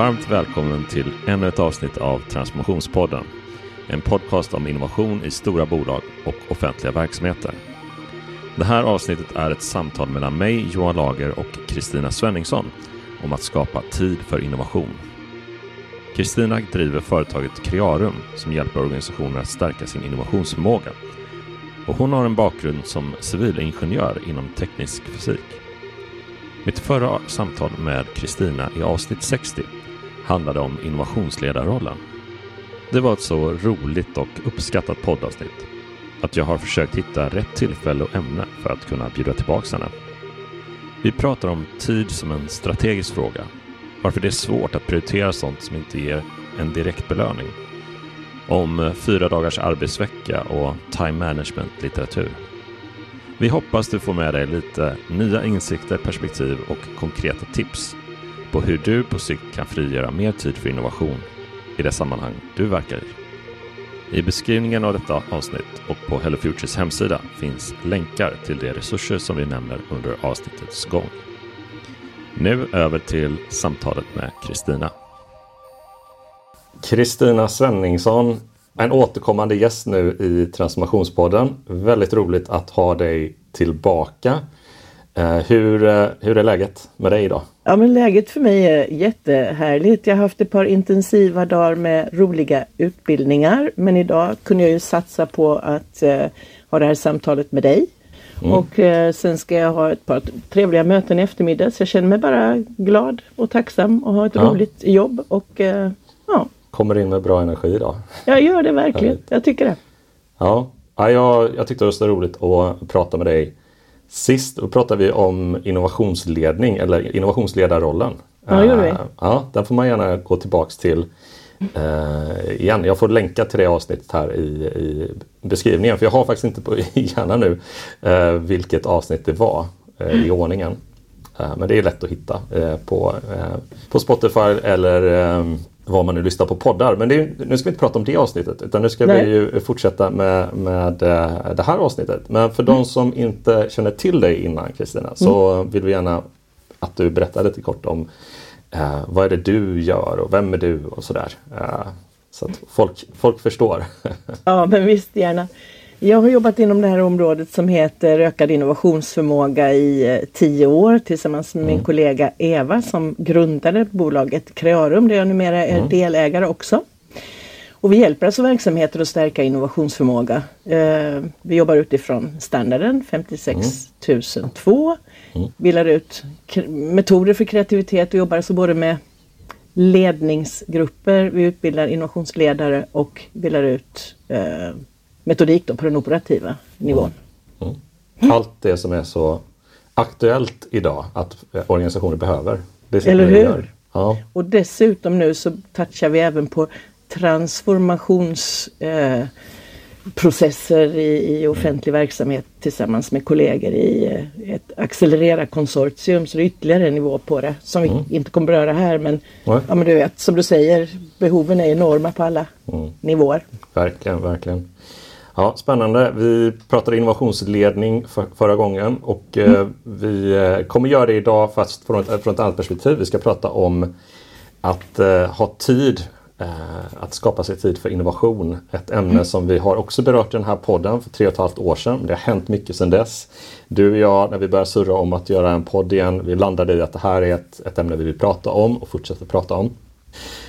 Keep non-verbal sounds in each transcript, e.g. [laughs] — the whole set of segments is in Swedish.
Varmt välkommen till ännu ett avsnitt av Transformationspodden. En podcast om innovation i stora bolag och offentliga verksamheter. Det här avsnittet är ett samtal mellan mig, Johan Lager och Kristina Svenningsson om att skapa tid för innovation. Kristina driver företaget Crearum som hjälper organisationer att stärka sin innovationsförmåga. Och hon har en bakgrund som civilingenjör inom teknisk fysik. Mitt förra samtal med Kristina i avsnitt 60 handlade om innovationsledarrollen. Det var ett så roligt och uppskattat poddavsnitt att jag har försökt hitta rätt tillfälle och ämne för att kunna bjuda tillbaka henne. Vi pratar om tid som en strategisk fråga, varför det är svårt att prioritera sånt som inte ger en direkt belöning. Om fyra dagars arbetsvecka och time management-litteratur. Vi hoppas du får med dig lite nya insikter, perspektiv och konkreta tips på hur du på sikt kan frigöra mer tid för innovation i det sammanhang du verkar i. I beskrivningen av detta avsnitt och på Hello Futures hemsida finns länkar till de resurser som vi nämner under avsnittets gång. Nu över till samtalet med Kristina. Kristina Svenningsson, en återkommande gäst nu i Transformationspodden. Väldigt roligt att ha dig tillbaka. Eh, hur, eh, hur är läget med dig idag? Ja, men läget för mig är jättehärligt. Jag har haft ett par intensiva dagar med roliga utbildningar. Men idag kunde jag ju satsa på att eh, ha det här samtalet med dig. Mm. Och eh, sen ska jag ha ett par trevliga möten i eftermiddag. Så jag känner mig bara glad och tacksam och ha ett ja. roligt jobb. Och, eh, ja. Kommer in med bra energi idag. Jag gör det verkligen. Jag tycker det. Ja, ja jag, jag tyckte det var så roligt att prata med dig Sist då pratade vi om innovationsledning eller innovationsledarrollen. Ja, gör vi. Uh, ja, den får man gärna gå tillbaks till uh, igen. Jag får länka till det avsnittet här i, i beskrivningen för jag har faktiskt inte på [laughs] hjärnan nu uh, vilket avsnitt det var i ordningen. men det är lätt att hitta på, på Spotify eller vad man nu lyssnar på poddar. Men är, nu ska vi inte prata om det avsnittet utan nu ska Nej. vi ju fortsätta med, med eh, det här avsnittet. Men för mm. de som inte känner till dig innan Kristina så mm. vill vi gärna att du berättar lite kort om eh, vad är det du gör och vem är du och sådär. Eh, så att folk, folk förstår. [laughs] ja men visst gärna. Jag har jobbat inom det här området som heter ökad innovationsförmåga i eh, tio år tillsammans med mm. min kollega Eva som grundade bolaget Crearum där jag numera är mm. delägare också. Och vi hjälper alltså verksamheter att stärka innovationsförmåga. Eh, vi jobbar utifrån standarden 56002. Mm. Vi lär ut metoder för kreativitet och jobbar alltså både med ledningsgrupper, vi utbildar innovationsledare och vi lär ut eh, metodik då, på den operativa nivån. Mm. Mm. Allt det som är så aktuellt idag att organisationer behöver. Det Eller hur? Ja. Och dessutom nu så touchar vi även på transformationsprocesser eh, i, i offentlig verksamhet tillsammans med kollegor i eh, ett accelerera-konsortium. Så det är ytterligare en nivå på det som mm. vi inte kommer beröra här. Men, ja, men du vet, som du säger, behoven är enorma på alla mm. nivåer. Verkligen, verkligen. Ja, Spännande. Vi pratade innovationsledning för, förra gången och eh, mm. vi eh, kommer göra det idag fast från ett, från ett annat perspektiv. Vi ska prata om att eh, ha tid eh, att skapa sig tid för innovation. Ett ämne mm. som vi har också berört i den här podden för tre och ett halvt år sedan. Det har hänt mycket sedan dess. Du och jag, när vi började surra om att göra en podd igen, vi landade i att det här är ett, ett ämne vi vill prata om och fortsätta prata om.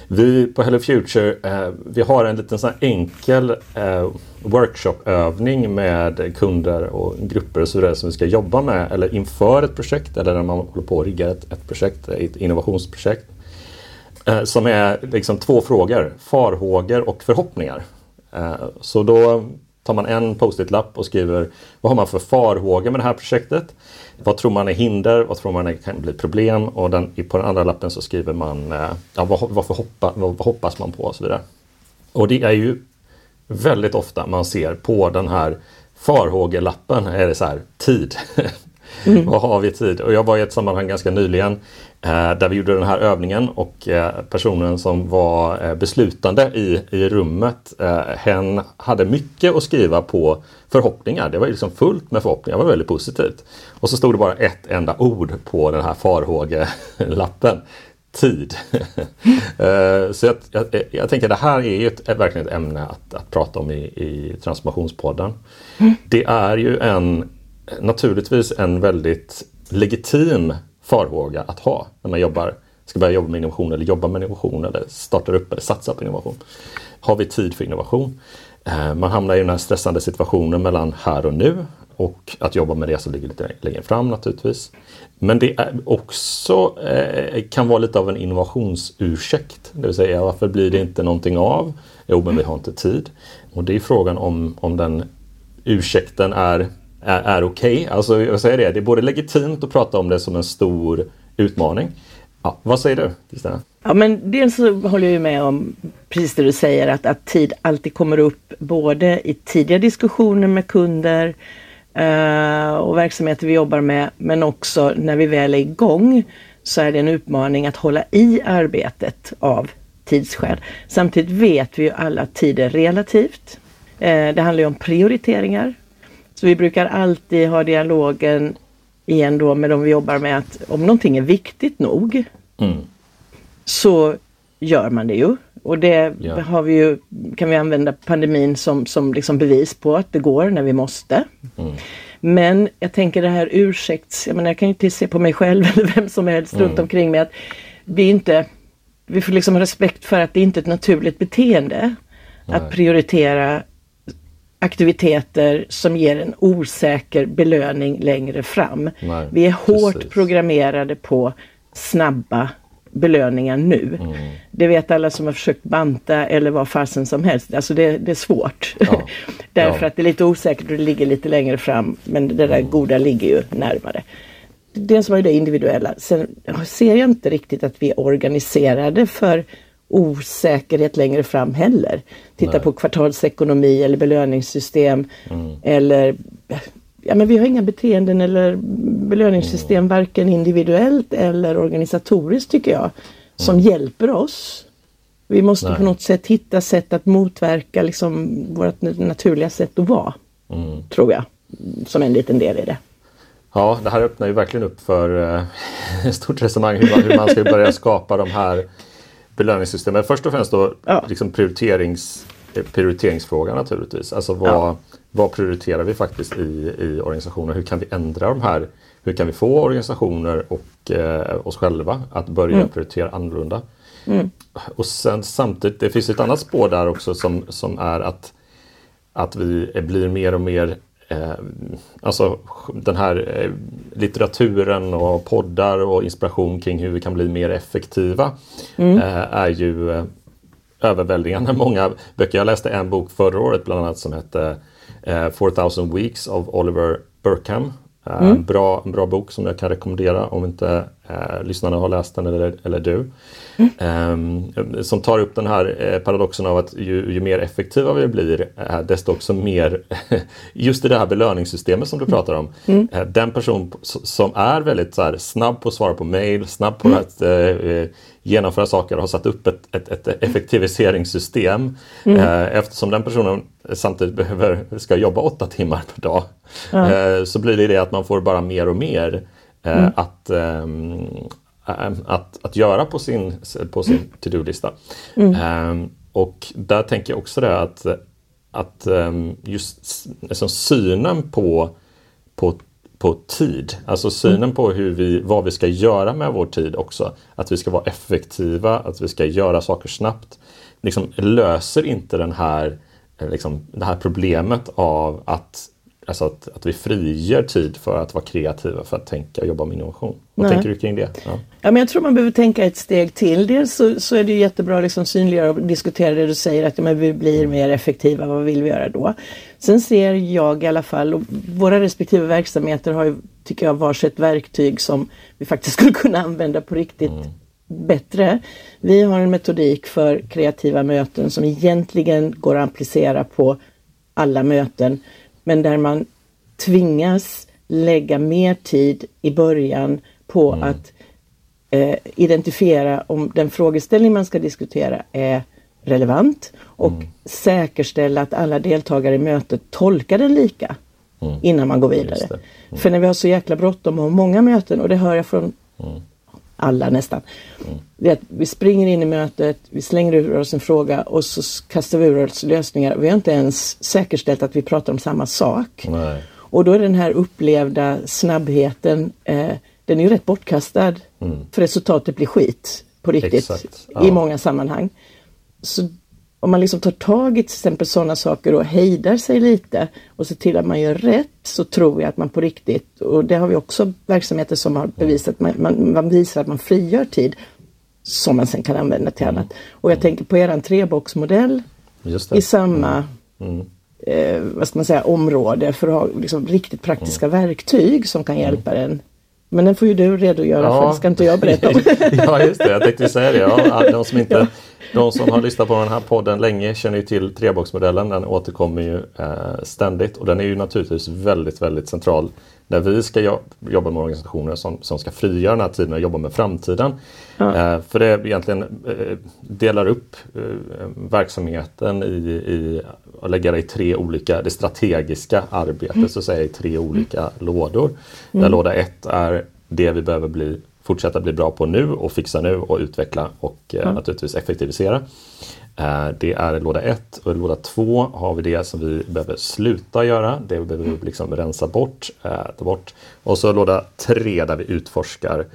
Vi på Hello Future, eh, vi har en liten sån enkel eh, workshopövning med kunder och grupper och så vidare som vi ska jobba med eller inför ett projekt eller när man håller på att rigga ett, ett projekt, ett innovationsprojekt. Eh, som är liksom två frågor, farhågor och förhoppningar. Eh, så då tar man en post-it-lapp och skriver vad har man för farhågor med det här projektet? Vad tror man är hinder? Vad tror man är, kan bli problem? Och den, på den andra lappen så skriver man eh, ja, vad, vad, hoppa, vad, vad hoppas man på och så vidare. Och det är ju väldigt ofta man ser på den här farhågelappen är det så här tid. [laughs] Mm. Vad har vi tid? Och jag var i ett sammanhang ganska nyligen eh, där vi gjorde den här övningen och eh, personen som var eh, beslutande i, i rummet hen hade mycket att skriva på förhoppningar. Det var liksom fullt med förhoppningar, det var väldigt positivt. Och så stod det bara ett enda ord på den här farhågelappen. tid. [laughs] Så jag, jag, jag, tänker det här är ju ett, verkligen ett ämne att, att prata om i, i Transformationspodden. Mm. Det är ju en naturligtvis en väldigt legitim farhåga att ha när man jobbar, ska börja jobba med innovation eller jobba med innovation eller startar upp eller satsar på innovation. Har vi tid för innovation? Eh, man hamnar i den här stressande situationen mellan här och nu och att jobba med det som ligger lite längre fram naturligtvis. Men det är också eh, kan vara lite av en innovationsursäkt. Det vill säga varför blir det inte någonting av? Jo, men vi har inte tid. Och det är frågan om, om den ursäkten är, är, är okej. Okay. Alltså jag säger det, det är både legitimt att prata om det som en stor utmaning. Ja, vad säger du Kristina? Ja men dels så håller jag med om precis det du säger att, att tid alltid kommer upp både i tidiga diskussioner med kunder eh, och verksamheter vi jobbar med men också när vi väl är igång så är det en utmaning att hålla i arbetet av tidsskäl. Samtidigt vet vi ju alla att tid är relativt. Eh, det handlar ju om prioriteringar. Så vi brukar alltid ha dialogen igen då med de vi jobbar med att om någonting är viktigt nog mm. så gör man det ju. Och det ja. har vi ju, kan vi använda pandemin som, som liksom bevis på att det går när vi måste. Mm. Men jag tänker det här ursäkts, jag menar jag kan ju inte se på mig själv [laughs] eller vem som helst mm. runt omkring mig att vi inte, vi får liksom ha respekt för att det inte är ett naturligt beteende Nej. att prioritera aktiviteter som ger en osäker belöning längre fram. Nej, vi är hårt precis. programmerade på snabba belöningar nu. Mm. Det vet alla som har försökt banta eller vad fasen som helst. Alltså det, det är svårt. Ja. [laughs] Därför ja. att det är lite osäkert och det ligger lite längre fram. Men det där mm. goda ligger ju närmare. Det som var det individuella. Sen ser jag inte riktigt att vi är organiserade för osäkerhet längre fram heller. Titta Nej. på kvartalsekonomi eller belöningssystem mm. eller Ja men vi har inga beteenden eller belöningssystem mm. varken individuellt eller organisatoriskt tycker jag som mm. hjälper oss. Vi måste Nej. på något sätt hitta sätt att motverka liksom vårt naturliga sätt att vara. Mm. Tror jag. Som en liten del i det. Ja, det här öppnar ju verkligen upp för eh, ett [laughs] stort resonemang hur man, hur man ska börja skapa de här belöningssystemen. Först och främst då ja. liksom prioriterings, eh, prioriteringsfrågan naturligtvis. Alltså vad, ja. vad prioriterar vi faktiskt i, i organisationer? Hur kan vi ändra de här? Hur kan vi få organisationer och eh, oss själva att börja mm. prioritera annorlunda? Mm. Och sen samtidigt, det finns ett annat spår där också som, som är att, att vi blir mer och mer eh, alltså den här eh, litteraturen och poddar och inspiration kring hur vi kan bli mer effektiva mm. eh, är ju eh, överväldigande [laughs] många böcker. Jag läste en bok förra året bland annat som hette eh, 4000 Weeks av Oliver Burkham. Eh, mm. bra, en bra bok som jag kan rekommendera om inte eh, lyssnarna har läst den eller, eller du. Mm. Eh, som tar upp den här eh, paradoxen av att ju, ju mer effektiva vi blir eh, desto också mer [laughs] just i det här belöningssystemet som du mm. pratar om. Mm. Eh, den person som är väldigt så här, snabb på att svara på mail, snabb på mm. att genomföra saker och har satt upp ett, ett, ett effektiviseringssystem. Mm. Eftersom den personen samtidigt behöver, ska jobba åtta timmar per dag så blir det det att man får bara mer och mer mm. att, ehm, att, att göra på sin, på sin to-do-lista. Mm. Ehm, och där tänker jag också det att, att ehm, just liksom synen på, på på tid. Alltså synen mm. på hur vi, vad vi ska göra med vår tid också. Att vi ska vara effektiva, att vi ska göra saker snabbt. Liksom löser inte den här, eh, liksom, det här problemet av att Alltså att, att vi frigör tid för att vara kreativa, för att tänka och jobba med innovation. Vad Nej. tänker du kring det? Ja. ja. men jag tror man behöver tänka ett steg till. Dels så, så är det jättebra att liksom synliggöra och diskutera det du säger att ja, men vi blir mer effektiva. Vad vill vi göra då? Sen ser jag i alla fall, och våra respektive verksamheter har ju, tycker jag, varsitt verktyg som vi faktiskt [laughs] skulle kunna använda på riktigt mm. bättre. Vi har en metodik för kreativa möten som egentligen går att applicera på alla möten men där man tvingas lägga mer tid i början på mm. att eh, identifiera om den frågeställning man ska diskutera är relevant och mm. säkerställa att alla deltagare i mötet tolkar den lika mm. innan man går vidare. Mm. För när vi har så jäkla bråttom och många möten och det hör jag från alla nästan. Mm. Det är att vi springer in i mötet, vi slänger ur oss en fråga och så kastar vi ur oss lösningar. Vi har inte ens säkerställt att vi pratar om samma sak. Nej. Och då är den här upplevda snabbheten, eh, den är ju rätt bortkastad. Mm. För resultatet blir skit på riktigt ja. i många sammanhang. Så om man liksom tar tag i till exempel sådana saker och hejdar sig lite och ser till att man gör rätt så tror jag att man på riktigt, och det har vi också verksamheter som har bevisat, man, man, man visar att man frigör tid som man sen kan använda till annat. Och jag tänker på eran treboxmodell i samma mm. Mm. Eh, vad ska man säga, område för att ha liksom, riktigt praktiska mm. verktyg som kan hjälpa en men den får ju du redogöra ja. för, det ska inte jag berätta om. [laughs] ja just det, jag tänkte säga det. Ja, de, som inte, de som har lyssnat på den här podden länge känner ju till treboxmodellen. Den återkommer ju eh, ständigt och den är ju naturligtvis väldigt, väldigt central när vi ska jobba med organisationer som, som ska frigöra den här tiden och jobba med framtiden. Ja. Eh, för det egentligen eh, delar upp eh, verksamheten i, i och lägga det i tre olika, det strategiska arbetet mm. så att säga i tre olika mm. lådor. Där mm. låda ett är det vi behöver bli, fortsätta bli bra på nu och fixa nu och utveckla och mm. naturligtvis effektivisera. Eh, det är låda 1 och i låda 2 har vi det som vi behöver sluta göra. Det vi behöver liksom rensa bort, eh, ta bort. Och så låda 3 där vi utforskar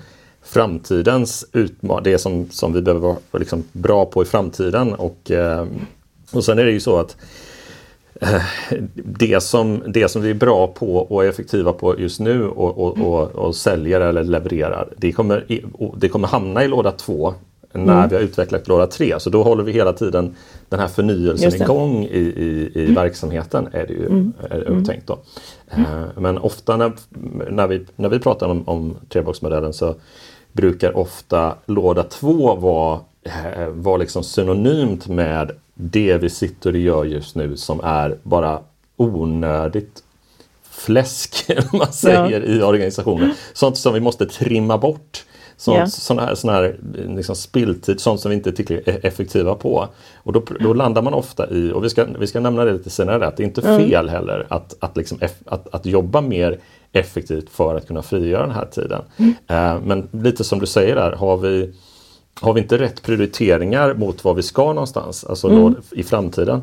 framtidens utmaningar, det som, som vi behöver vara liksom bra på i framtiden. Och, eh, och sen är det ju så att det som, det som vi är bra på och är effektiva på just nu och, och, och, och säljer eller levererar, det kommer, det kommer hamna i låda 2 när mm. vi har utvecklat låda 3. Så då håller vi hela tiden den här förnyelsen igång i, i, i mm. verksamheten. är det ju mm. är det mm. tänkt då. Uh, men ofta när, när, vi, när vi pratar om, om treboxmodellen så brukar ofta låda 2 vara, uh, vara liksom synonymt med det vi sitter och gör just nu som är bara onödigt fläsk [laughs] man säger ja. i organisationen. Sånt som vi måste trimma bort. Sånt, yeah. Sån här, sån här liksom spilltid, sånt som vi inte är tillräckligt effektiva på. Och då, då landar man ofta i, och vi ska, vi ska nämna det lite senare, att det är inte fel mm. heller att, att, liksom, att, att jobba mer effektivt för att kunna frigöra den här tiden. Mm. Uh, men lite som du säger där, har vi, har vi inte rätt prioriteringar mot vad vi ska någonstans, alltså mm. i framtiden,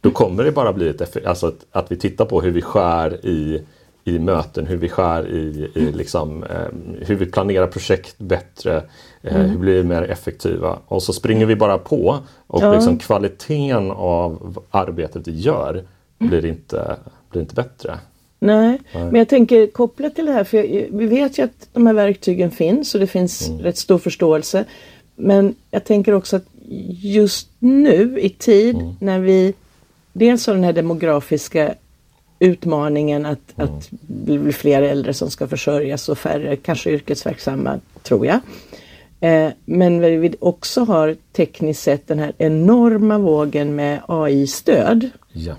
då kommer det bara bli ett, alltså att, att vi tittar på hur vi skär i i möten, hur vi skär i, i liksom, eh, hur vi planerar projekt bättre, eh, mm. hur blir vi mer effektiva. Och så springer vi bara på och ja. liksom, kvaliteten av arbetet vi gör blir inte, blir inte bättre. Nej. Nej. men jag tänker kopplat till det här, för jag, vi vet ju att de här verktygen finns och det finns mm. rätt stor förståelse. Men jag tänker också att just nu i tid mm. när vi dels har den här demografiska utmaningen att, mm. att bli fler äldre som ska försörjas och färre kanske yrkesverksamma, tror jag. Eh, men vi också har tekniskt sett den här enorma vågen med AI-stöd ja.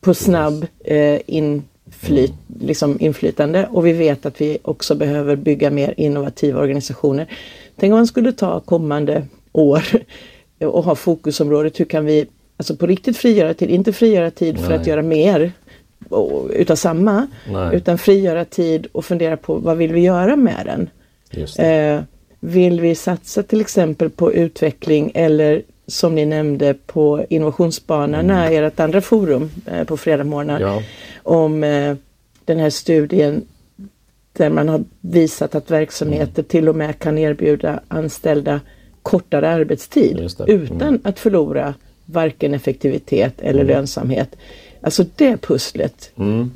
på snabb eh, inflyt, mm. liksom inflytande och vi vet att vi också behöver bygga mer innovativa organisationer. Tänk om man skulle ta kommande år [laughs] och ha fokusområdet, hur kan vi alltså på riktigt frigöra tid, inte frigöra tid Nej. för att göra mer utav samma. Nej. Utan frigöra tid och fundera på vad vill vi göra med den? Eh, vill vi satsa till exempel på utveckling eller som ni nämnde på innovationsbanorna, mm. ert andra forum eh, på fredag ja. om eh, den här studien där man har visat att verksamheter mm. till och med kan erbjuda anställda kortare arbetstid utan mm. att förlora varken effektivitet eller mm. lönsamhet. Alltså det pusslet. Mm.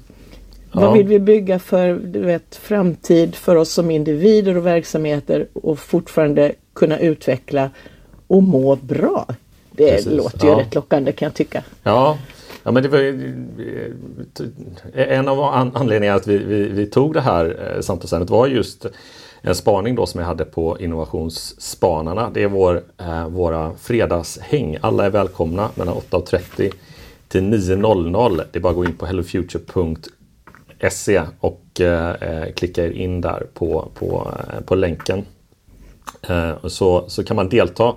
Ja. Vad vill vi bygga för du vet, framtid för oss som individer och verksamheter och fortfarande kunna utveckla och må bra? Det Precis. låter ju ja. rätt lockande kan jag tycka. Ja, ja men det var en av anledningarna att vi, vi, vi tog det här eh, samtalsämnet var just en spaning då som jag hade på innovationsspanarna. Det är vår, eh, våra fredagshäng. Alla är välkomna mellan 8.30 till 9.00. Det är bara att gå in på hellofuture.se och eh, eh, klicka er in där på, på, eh, på länken. Eh, så, så kan man delta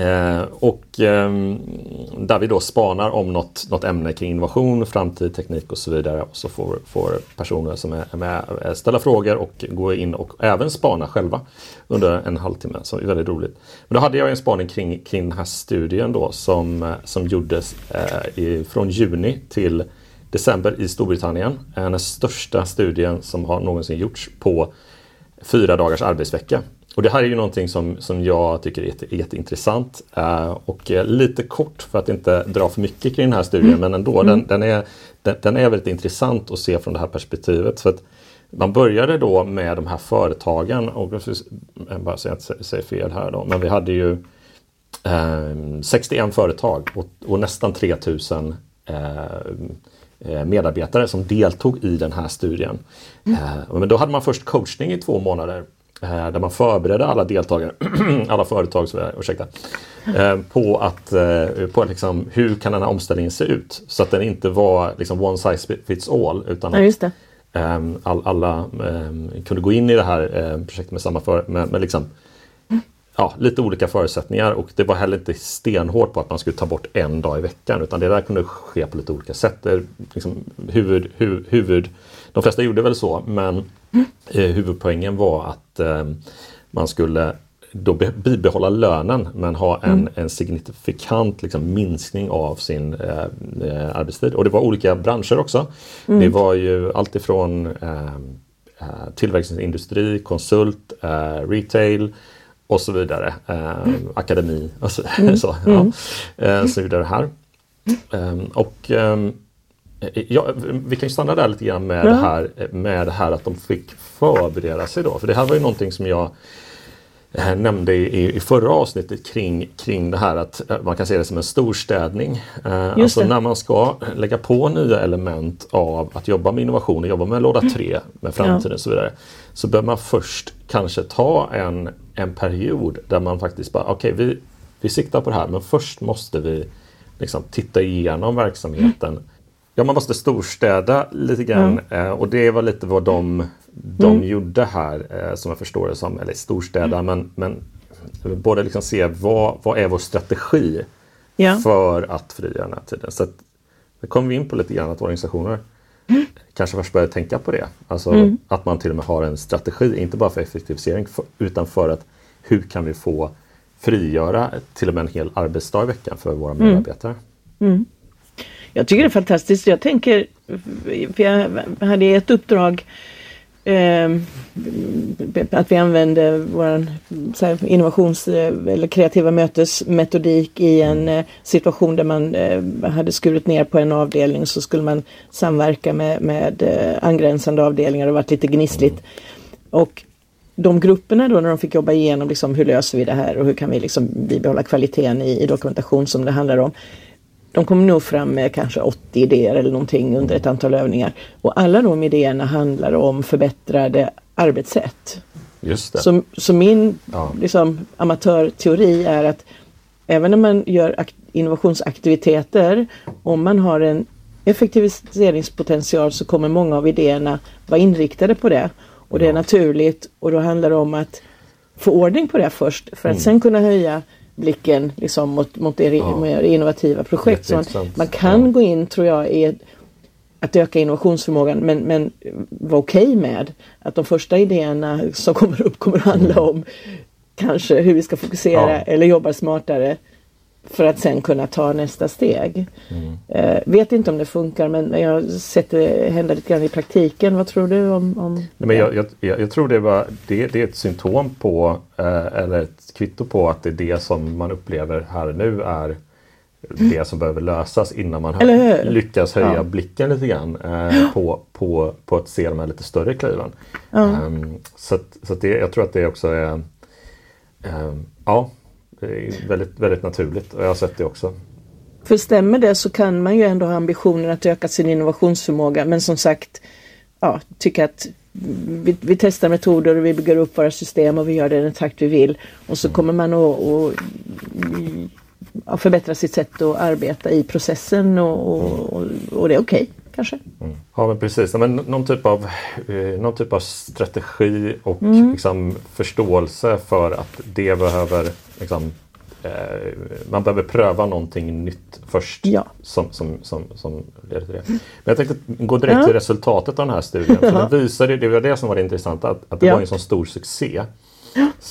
Eh, och eh, där vi då spanar om något, något ämne kring innovation, framtid, teknik och så vidare. Och så får, får personer som är med eh, ställa frågor och gå in och även spana själva under en halvtimme. Så är väldigt roligt. Men då hade jag en spaning kring, kring den här studien då som, eh, som gjordes eh, i, från juni till december i Storbritannien. Eh, den största studien som har någonsin gjorts på fyra dagars arbetsvecka. Och det här är ju någonting som, som jag tycker är jätte, jätteintressant. Uh, och uh, lite kort för att inte dra för mycket kring den här studien mm. men ändå mm. den, den, är, den, den, är väldigt intressant att se från det här perspektivet. För att man började då med de här företagen och jag bara så jag inte säger fel här då, men vi hade ju uh, 61 företag och, och nästan 3000 eh, medarbetare som deltog i den här studien. Mm. Men då hade man först coachning i två månader Eh, där man förberedde alla deltagare, [clears throat] alla företag, ursäkta, eh, på att eh, på liksom, hur kan den här omställningen se ut? Så att den inte var liksom one size fits all utan att ja, all, alla kunde gå in i det här projektet med samma för, med, med liksom, ja, lite olika förutsättningar och det var heller inte stenhårt på att man skulle ta bort en dag i veckan utan det där kunde ske på lite olika sätt. Liksom, huvud, huvud, huvud, de flesta gjorde väl så men Eh, huvudpoängen var att eh, man skulle då bibehålla lönen men ha en, mm. en signifikant liksom, minskning av sin eh, eh, arbetstid. Och det var olika branscher också. Mm. Det var ju alltifrån eh, eh, tillverkningsindustri, konsult, eh, retail och så vidare. Eh, mm. Akademi och så, mm. [laughs] så, ja. Mm. så vidare här. och Eh, ja, vi kan ju stanna där lite grann med, ja. det här, med det här att de fick förbereda sig då. För det här var ju någonting som jag eh, nämnde i, i förra avsnittet kring, kring det här att eh, man kan se det som en storstädning. Eh, alltså det. när man ska lägga på nya element av att jobba med innovation, jobba med låda 3, mm. med framtiden ja. och så vidare. Så bör man först kanske ta en, en period där man faktiskt bara, okej okay, vi, vi siktar på det här men först måste vi liksom titta igenom verksamheten. Mm Ja, man måste storstäda lite grann mm. och det var lite vad de, de mm. gjorde här eh, som jag förstår det som. Eller storstäda mm. men, men både liksom se vad, vad är vår strategi ja. för att frigöra den här tiden. Så att, det kommer vi in på lite grann att organisationer mm. kanske först börjar tänka på det. Alltså mm. att man till och med har en strategi, inte bara för effektivisering utan för att hur kan vi få frigöra till och med en hel arbetsdag i veckan för våra mm. medarbetare. Mm. Jag tycker det är fantastiskt. Jag tänker, för jag hade ett uppdrag eh, att vi använde vår innovations eller kreativa mötesmetodik i en eh, situation där man eh, hade skurit ner på en avdelning så skulle man samverka med, med eh, angränsande avdelningar och varit lite gnissligt. Och de grupperna då när de fick jobba igenom liksom, hur löser vi det här och hur kan vi liksom bibehålla kvaliteten i, i dokumentation som det handlar om de kom nog fram med kanske 80 idéer eller någonting under ett antal övningar. Och alla de idéerna handlar om förbättrade arbetssätt. Just det. Så, så min ja. liksom, amatörteori är att även när man gör innovationsaktiviteter, om man har en effektiviseringspotential så kommer många av idéerna vara inriktade på det. Och det är naturligt och då handlar det om att få ordning på det först för att mm. sen kunna höja blicken liksom mot, mot det ja. mer innovativa projekt. Så man, man kan ja. gå in tror jag i att öka innovationsförmågan men, men vara okej okay med att de första idéerna som kommer upp kommer att handla mm. om kanske hur vi ska fokusera ja. eller jobba smartare för att sen kunna ta nästa steg. Mm. Eh, vet inte om det funkar men jag har sett det hända lite grann i praktiken. Vad tror du om, om Nej, men jag, jag, jag, tror det, var, det, det är ett symptom på eh, eller ett kvitto på att det är det som man upplever här nu är det som behöver lösas innan man lyckas höja ja. blicken lite grann eh, på, på, på att se de här lite större kliven. Ja. Um, så så det, jag tror att det också är um, Ja, väldigt, väldigt naturligt och jag har sett det också. För stämmer det så kan man ju ändå ha ambitionen att öka sin innovationsförmåga men som sagt ja, tycka att vi, vi, testar metoder och vi bygger upp våra system och vi gör det i den takt vi vill. Och så kommer man att, att förbättra sitt sätt att arbeta i processen och, och, och det är okej. Okay, kanske. Mm. Ja men precis, men någon, typ av, eh, någon typ av strategi och mm. liksom, förståelse för att det behöver liksom, eh, man behöver pröva någonting nytt först Ja. som, som, som, som leder till det. Men jag tänkte gå direkt till resultatet av den här studien. För [laughs] den visade, det var det som var det intressanta, att, att det Ja. var en sån stor succé.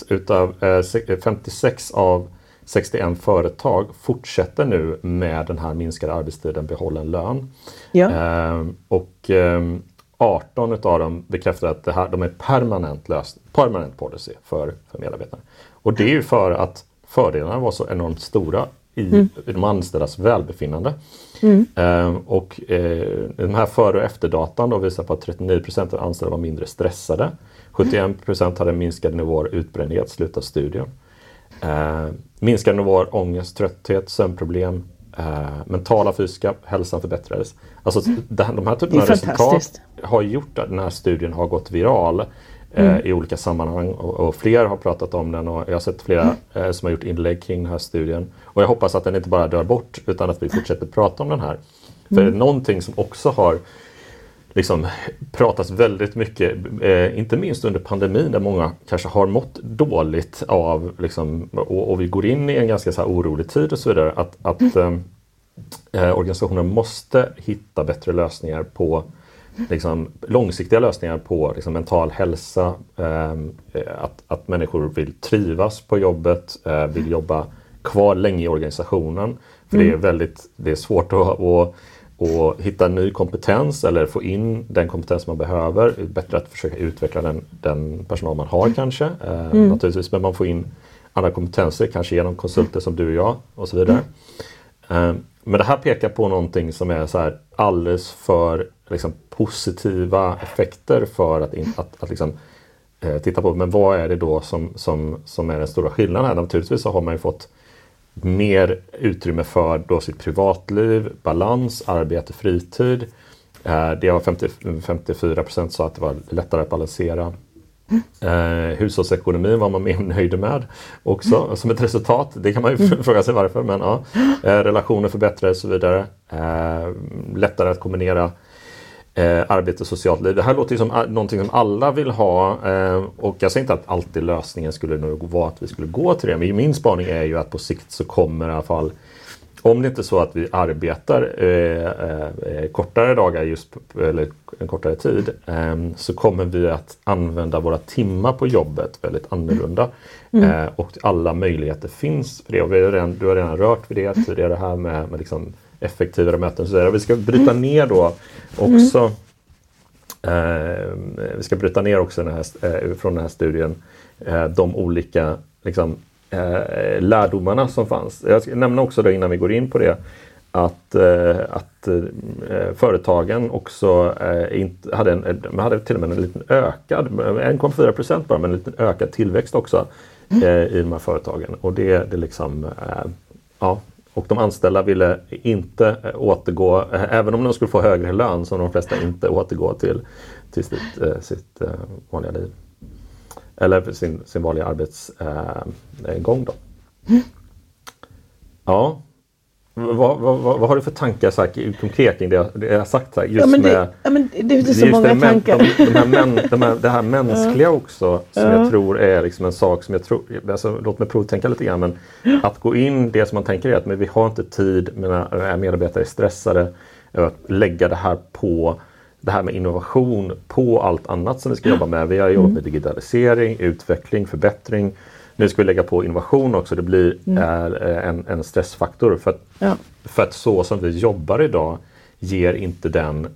Utav eh, se- 56 av 61 företag fortsätter nu med den här minskade arbetstiden, behållen lön. Ja. Ehm, och ehm, 18 utav dem bekräftar att det här, de är permanent, löst, permanent policy för, för medarbetarna. Och det är ju för att fördelarna var så enormt stora i, i de anställdas välbefinnande. Ehm, och eh, den här före och efterdatan då visar på att 39 av anställda var mindre stressade. 71% hade minskade nivåer utbrändhet, slut av studien. Eh, minskade nivåer ångest, trötthet, sömnproblem, eh, mentala fysiska hälsan förbättrades. Alltså här- de här typerna av resultat har gjort att den här studien har gått viral eh, i olika sammanhang och, och fler har pratat om den och jag har sett flera eh, som har gjort inlägg kring den här studien. Och jag hoppas att den inte bara dör bort utan att vi fortsätter prata om den här. För någonting som också har liksom pratas väldigt mycket, eh, inte minst under pandemin där många kanske har mått dåligt av, liksom, och, och vi går in i en ganska så här orolig tid och så vidare, att, att eh, eh, organisationer måste hitta bättre lösningar på liksom, långsiktiga lösningar på liksom, mental hälsa, ehm, eh, att, att människor vill trivas på jobbet, eh, vill jobba kvar länge i organisationen. För det är väldigt det är svårt att, att, att hitta ny kompetens eller få in den kompetens man behöver. Bättre att försöka utveckla den, den personal man har kanske. Eh, Naturligtvis, men man får in andra kompetenser, kanske genom konsulter som du och jag och så vidare. Eh, Men det här pekar på någonting som är så här alldeles för liksom, positiva effekter för att, in, att, att liksom, eh, titta på. Men vad är det då som, som, som är den stora skillnaden här? Naturligtvis så har man ju fått mer utrymme för då sitt privatliv, balans, arbete, fritid. Eh, det var 50, 54 procent sa att det var lättare att balansera. Eh, hushållsekonomin var man mer nöjd med också som ett resultat. Det kan man ju [laughs] fråga sig varför. Men ja. eh, relationer förbättrades och så vidare. Eh, lättare att kombinera eh, arbete och socialt liv. Det här låter ju som någonting som alla vill ha. Eh, och jag säger inte att alltid lösningen skulle nog vara att vi skulle gå till det. Men min spaning är ju att på sikt så kommer i alla fall om det inte är så att vi arbetar eh, eh, kortare dagar just eller en kortare tid eh, så kommer vi att använda våra timmar på jobbet väldigt annorlunda. Eh, och alla möjligheter finns för det. Och vi har redan, du har redan rört vid det tidigare här med, med liksom effektivare möten. Så. Vi ska bryta ner då också Eh, vi ska bryta ner också den här, eh, från den här studien eh, de olika liksom, eh, lärdomarna som fanns. Jag ska nämna också då innan vi går in på det att, eh, att eh, företagen också inte, hade, en, de hade till och med en liten ökad, 1,4 procent bara, men en liten ökad tillväxt också eh, i de här företagen. Och det, det liksom, ja, och de anställda ville inte eh, återgå, eh, även om de skulle få högre lön, som de flesta inte återgå till, till sitt, eh, sitt vanliga liv. Eller sin, sin vanliga arbetsgång då. Ja. Vad, vad, vad, vad har du för tankar så här, konkret kring det det jag sagt? Så här, just Ja men, med, det, ja, men det är så just många det, tankar. De, de här män, de här, det här [laughs] mänskliga också som Ja. jag tror är liksom en sak som jag tror, alltså, låt mig provtänka lite grann men att gå in, det som man tänker är att men vi har inte tid, mina medarbetare är stressade, att lägga det här på det här med innovation på allt annat som vi ska jobba med. Vi har jobbat med digitalisering, utveckling, förbättring. Nu ska vi lägga på innovation också. Det blir eh, en, en stressfaktor. För att, Ja. för att så som vi jobbar idag ger inte den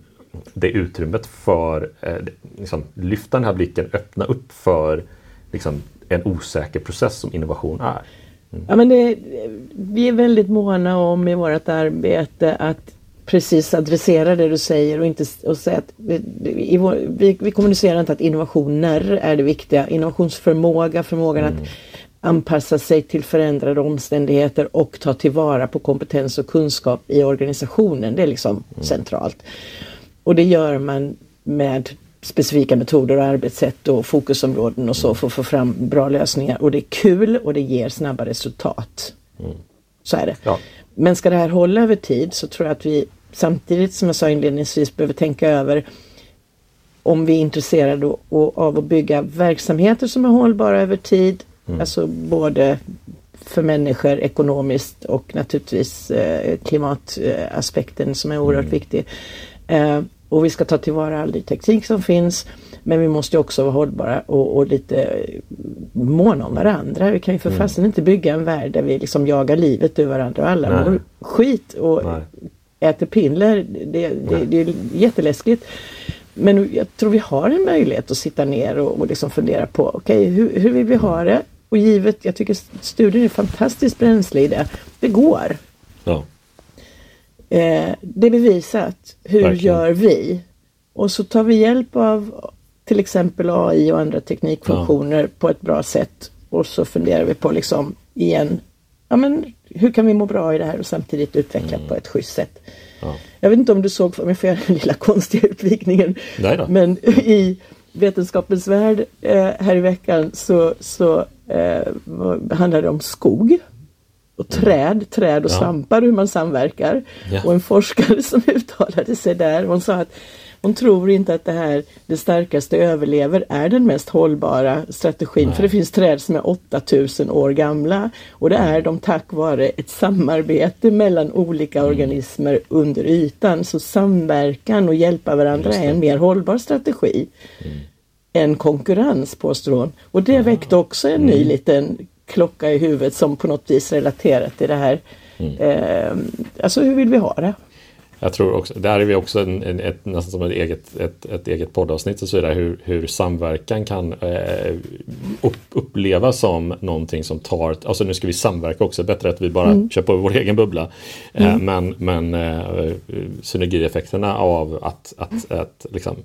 det utrymmet för eh, liksom, lyfta den här blicken, öppna upp för liksom, en osäker process som innovation är. Ja, men det, vi är väldigt måna om i vårt arbete att precis adressera det du säger och inte och säga att vi, vår, vi, vi kommunicerar inte att innovationer är det viktiga. Innovationsförmåga, förmågan att anpassa sig till förändrade omständigheter och ta tillvara på kompetens och kunskap i organisationen. Det är liksom centralt. Och det gör man med specifika metoder och arbetssätt och fokusområden och så för att få fram bra lösningar. Och det är kul och det ger snabba resultat. Så är det. Ja. Men ska det här hålla över tid så tror jag att vi samtidigt som jag sa inledningsvis behöver tänka över om vi är intresserade av att bygga verksamheter som är hållbara över tid. Alltså både för människor ekonomiskt och naturligtvis eh, klimataspekten som är oerhört Mm. viktig. Eh, och vi ska ta tillvara all ny teknik som finns. Men vi måste också vara hållbara och, och lite måna om varandra. Vi kan ju för Mm. fasen inte bygga en värld där vi liksom jagar livet ur varandra och alla Nej. mår skit och Nej. äter piller. Det, det, det är jätteläskigt. Men jag tror vi har en möjlighet att sitta ner och, och liksom fundera på okej hur, hur vill vi ha det? Och givet, jag tycker studien är fantastiskt bränsle i det. Det går. Ja. Eh, det är bevisat. Hur Verkligen. gör vi? Och så tar vi hjälp av till exempel AI och andra teknikfunktioner på ett bra sätt. Och så funderar vi på liksom igen, ja men hur kan vi må bra i det här och samtidigt utveckla på ett schysst sätt. Ja. Jag vet inte om du såg, om jag får göra den lilla [laughs] konstiga utvikningen. Men i Vetenskapens värld eh, här i veckan så, så eh, det om skog. Och träd, träd och Ja. svampar, hur man samverkar. Ja. Och en forskare [laughs] som uttalade sig där, hon sa att hon tror inte att det här, det starkaste överlever, är den mest hållbara strategin. Nej. För det finns träd som är 8000 år gamla. Och det är de tack vare ett samarbete mellan olika Mm. organismer under ytan. Så samverkan och hjälpa varandra är en mer hållbar strategi Mm. Än konkurrens påstår hon. Och det väckte också en Mm. ny liten klocka i huvudet som på något vis relaterar till det här. Mm. Eh, alltså hur vill vi ha det? Jag tror också, där är vi också en, en, ett, nästan som ett eget, ett, ett eget poddavsnitt och så vidare, hur, hur samverkan kan eh, upp, upplevas som någonting som tar, alltså nu ska vi samverka också, bättre att vi bara Mm. kör på vår egen bubbla. Eh, men men eh, synergieffekterna av att, att, att liksom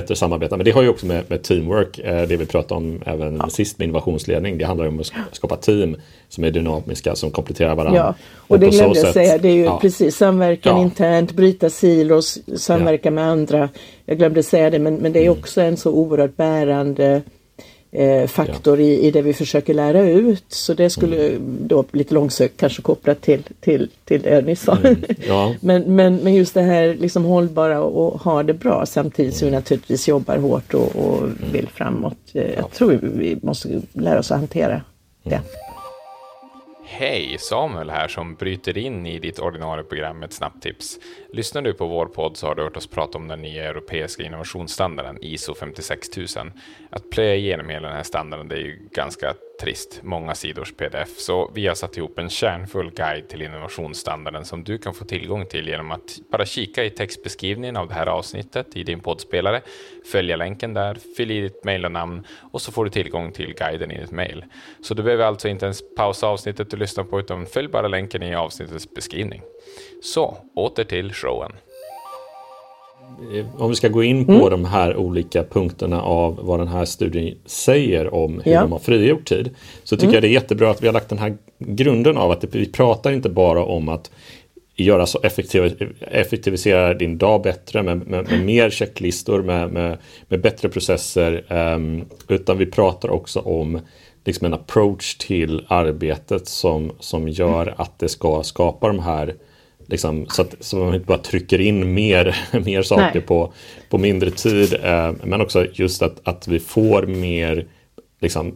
bättre samarbeta, men det har ju också med, med teamwork, eh, det vi pratade om även sist med innovationsledning, det handlar ju om att sk- skapa team som är dynamiska, som kompletterar varandra. Ja, och det på så glömde jag säga. Det är ju ja. precis samverkan Ja. internt, bryta silos, samverka med andra. Jag glömde säga det, men, men det är Mm. också en så oerhört bärande eh, faktor i, i det vi försöker lära ut. Så det skulle Mm. då lite långsökt kanske kopplat till, till, till det jag nyss sa. Mm. Ja. [laughs] men, men, men just det här liksom hållbara och ha det bra samtidigt som vi Mm. naturligtvis jobbar hårt och, och vill framåt. Eh, Jag tror vi, vi måste lära oss att hantera det. Hej, Samuel här som bryter in i ditt ordinarie program med ett snabbt tips. Lyssnar du på vår podd så har du hört oss prata om den nya europeiska innovationsstandarden ISO 56000. Att plöja igenom hela den här standarden det är ju ganska trist, många sidors pdf, så vi har satt ihop en kärnfull guide till innovationsstandarden som du kan få tillgång till genom att bara kika i textbeskrivningen av det här avsnittet i din poddspelare, följa länken där, fyll i ditt mejl och namn och så får du tillgång till guiden i ditt mejl. Så du behöver alltså inte ens pausa avsnittet du lyssnar på utan följ bara länken i avsnittets beskrivning. Så, åter till showen. Eh, Om vi ska gå in på Mm. de här olika punkterna av vad den här studien säger om hur Ja. de har frigjort tid. Så tycker jag det är jättebra att vi har lagt den här grunden av att vi pratar inte bara om att göra så effektiv, effektivisera din dag bättre med, med, med mer checklistor, med, med, med bättre processer. ehm, utan vi pratar också om liksom en approach till arbetet som, som gör att det ska skapa de här Liksom, så, att, så man inte bara trycker in mer, [laughs] mer saker Nej. på, på mindre tid. Eh, men också just att, att vi får mer liksom,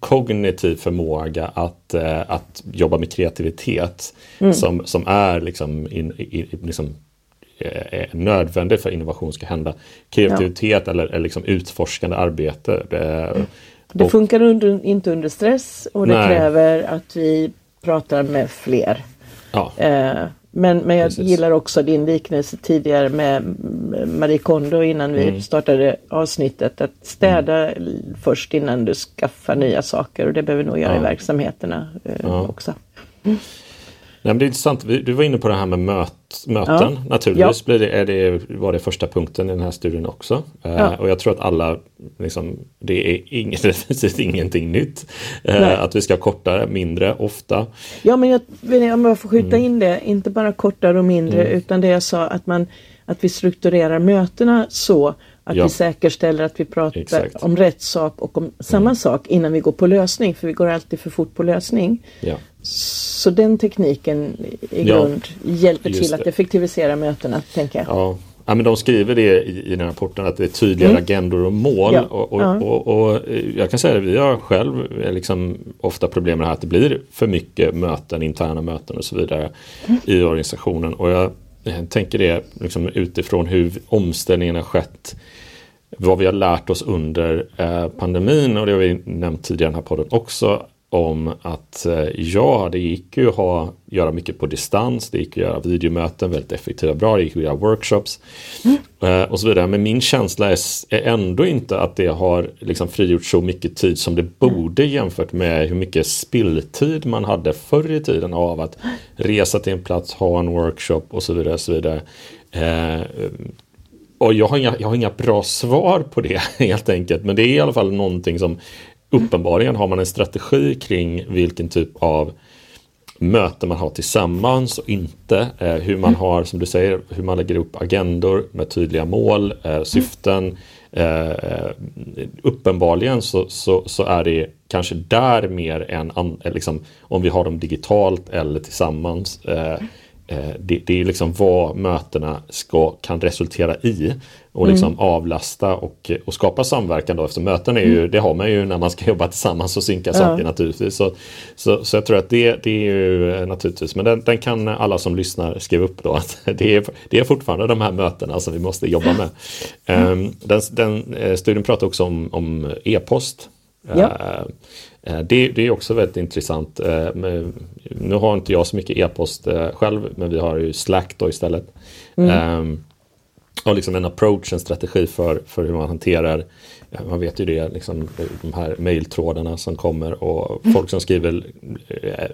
kognitiv förmåga att, eh, att jobba med kreativitet. Som, som är liksom, in, i, liksom, eh, nödvändig för innovation ska hända. Kreativitet eller, eller liksom utforskande arbete. Eh, Det funkar under, inte under stress och det Nej. kräver att vi pratar med fler. Ja, Eh, men, men jag Precis. gillar också din liknelse tidigare med Marie Kondo innan vi Mm. startade avsnittet. Att städa först innan du skaffar nya saker och det behöver vi nog göra Ja. i verksamheterna eh, Ja. också. Nej, men det är intressant. Du var inne på det här med möt, möten. Ja. Naturligtvis blir det, är det, var det första punkten i den här studien också. Eh, Ja. och jag tror att alla, liksom, det är inget, [laughs] definitivt ingenting nytt. Nej. att vi ska kortare, mindre, ofta. Ja men jag, om jag får skjuta Mm. in det, inte bara kortare och mindre utan det jag sa att man att vi strukturerar mötena så att Ja. vi säkerställer att vi pratar Exakt. om rätt sak och om samma sak innan vi går på lösning för vi går alltid för fort på lösning. Ja. Så den tekniken i Ja, grund hjälper just till att effektivisera mötena tänker jag. Ja, Ja, men de skriver det i, i den rapporten att det är tydligare mm. agendor och mål. Ja. Och, och, ja. och, och, jag kan säga att vi har själv liksom ofta problem med det här att det blir för mycket möten, interna möten och så vidare mm. i organisationen. Och jag, jag tänker det liksom utifrån hur omställningen har skett vad vi har lärt oss under eh, pandemin och det har vi nämnt tidigare i den här podden också om att eh, ja, det gick ju att ha, göra mycket på distans, det gick att göra videomöten väldigt effektiva bra, det gick att göra workshops mm. Och så vidare. Men min känsla är, är ändå inte att det har liksom frigjort så mycket tid som det borde jämfört med hur mycket spilltid man hade förr i tiden av att resa till en plats, ha en workshop och så vidare. Och så vidare. Eh, och jag har, inga, jag har inga bra svar på det [laughs] helt enkelt. Men det är i alla fall någonting som uppenbarligen har man en strategi kring vilken typ av möten man har tillsammans och inte. Eh, hur man har, som du säger, hur man lägger upp agendor med tydliga mål, eh, syften. Eh, uppenbarligen så, så, så, är det kanske där mer än liksom, om vi har dem digitalt eller tillsammans. Eh, Eh, det, det, är liksom vad mötena ska, kan resultera i och liksom mm. avlasta och, och skapa samverkan då efter möten är ju, mm. det har man ju när man ska [laughs] jobba tillsammans och synka ja. saker naturligtvis. Så, så, så, jag tror att det, det är ju eh, naturligtvis, men den, den, kan alla som lyssnar skriva upp då [laughs] att det är, det är fortfarande de här mötena som vi måste jobba med. Mm. Den, den eh, studien pratar också om, om e-post. Ja. Uh, Eh, det, det, är också väldigt intressant. Nu har inte jag så mycket e-post själv, men vi har ju Slack då istället. Mm. Och liksom en approach, en strategi för, för hur man hanterar, man vet ju det, liksom, de här mejltrådarna som kommer och folk som skriver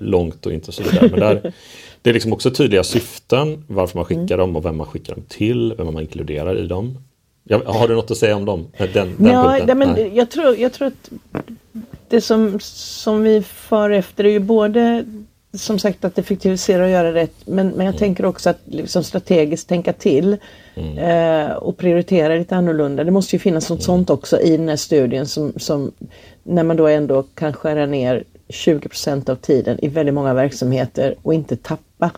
långt och inte så vidare. Men där, det är liksom också tydliga syften, varför man skickar mm. dem och vem man skickar dem till, vem man inkluderar i dem. Har du något att säga om dem? Den, den ja, men jag, tror, jag tror att det som, som vi far efter är ju både som sagt att effektivisera och göra rätt men, men jag mm. tänker också att liksom strategiskt tänka till mm. eh, och prioritera lite annorlunda. Det måste ju finnas något mm. sånt också i den här studien som, som när man då ändå kan skära ner 20% av tiden i väldigt många verksamheter och inte tappa.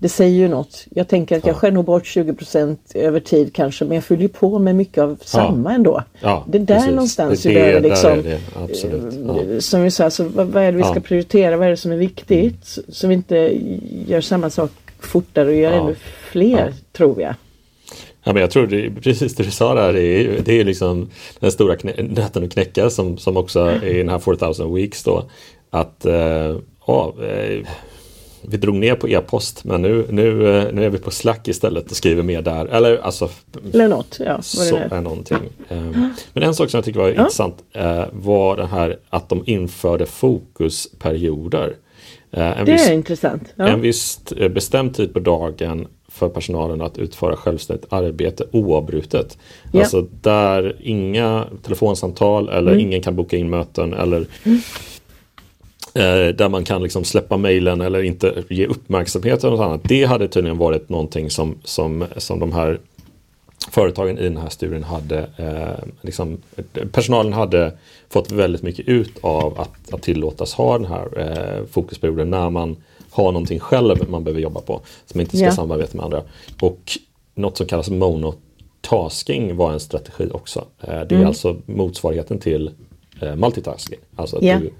Det säger ju något. Jag tänker att jag skär nog bort 20% över tid kanske men jag fyller på med mycket av samma ja. ändå. Ja, det är där precis. någonstans det, vi behöver liksom. Det, Absolut. Ja. Som vi sa, alltså, vad, vad, är det vi ska prioritera? Vad är det som är viktigt? Mm. Så, vi inte gör samma sak fortare och gör ännu fler tror jag. Ja, men jag tror det, precis det du sa där, det är, det är liksom den stora nöten att knäcka som, som också är i den här 4000 weeks då. Att eh, ja, eh, vi drog ner på e-post men nu, nu, eh, nu är vi på Slack istället och skriver mer där. Eller alltså Eller något, ja. Så är, är någonting. Ehm, men en sak som jag tycker var ja. intressant eh, var det här att de införde fokusperioder. Eh, en det viss, är intressant. Ja. En viss bestämd tid på dagen för personalen att utföra självständigt arbete oavbrutet. Ja. Alltså där inga telefonsamtal eller mm. ingen kan boka in möten eller mm. Eh, där man kan liksom släppa mejlen eller inte ge uppmärksamhet eller något annat. Det hade tydligen varit någonting som, som, som de här företagen i den här studien hade, eh, liksom, personalen hade fått väldigt mycket ut av att, att tillåtas ha den här eh, fokusperioden när man har någonting själv man behöver jobba på som inte ska yeah. samarbeta med andra. Och något som kallas monotasking var en strategi också. Eh, det är mm. alltså motsvarigheten till eh, multitasking. Alltså att yeah. du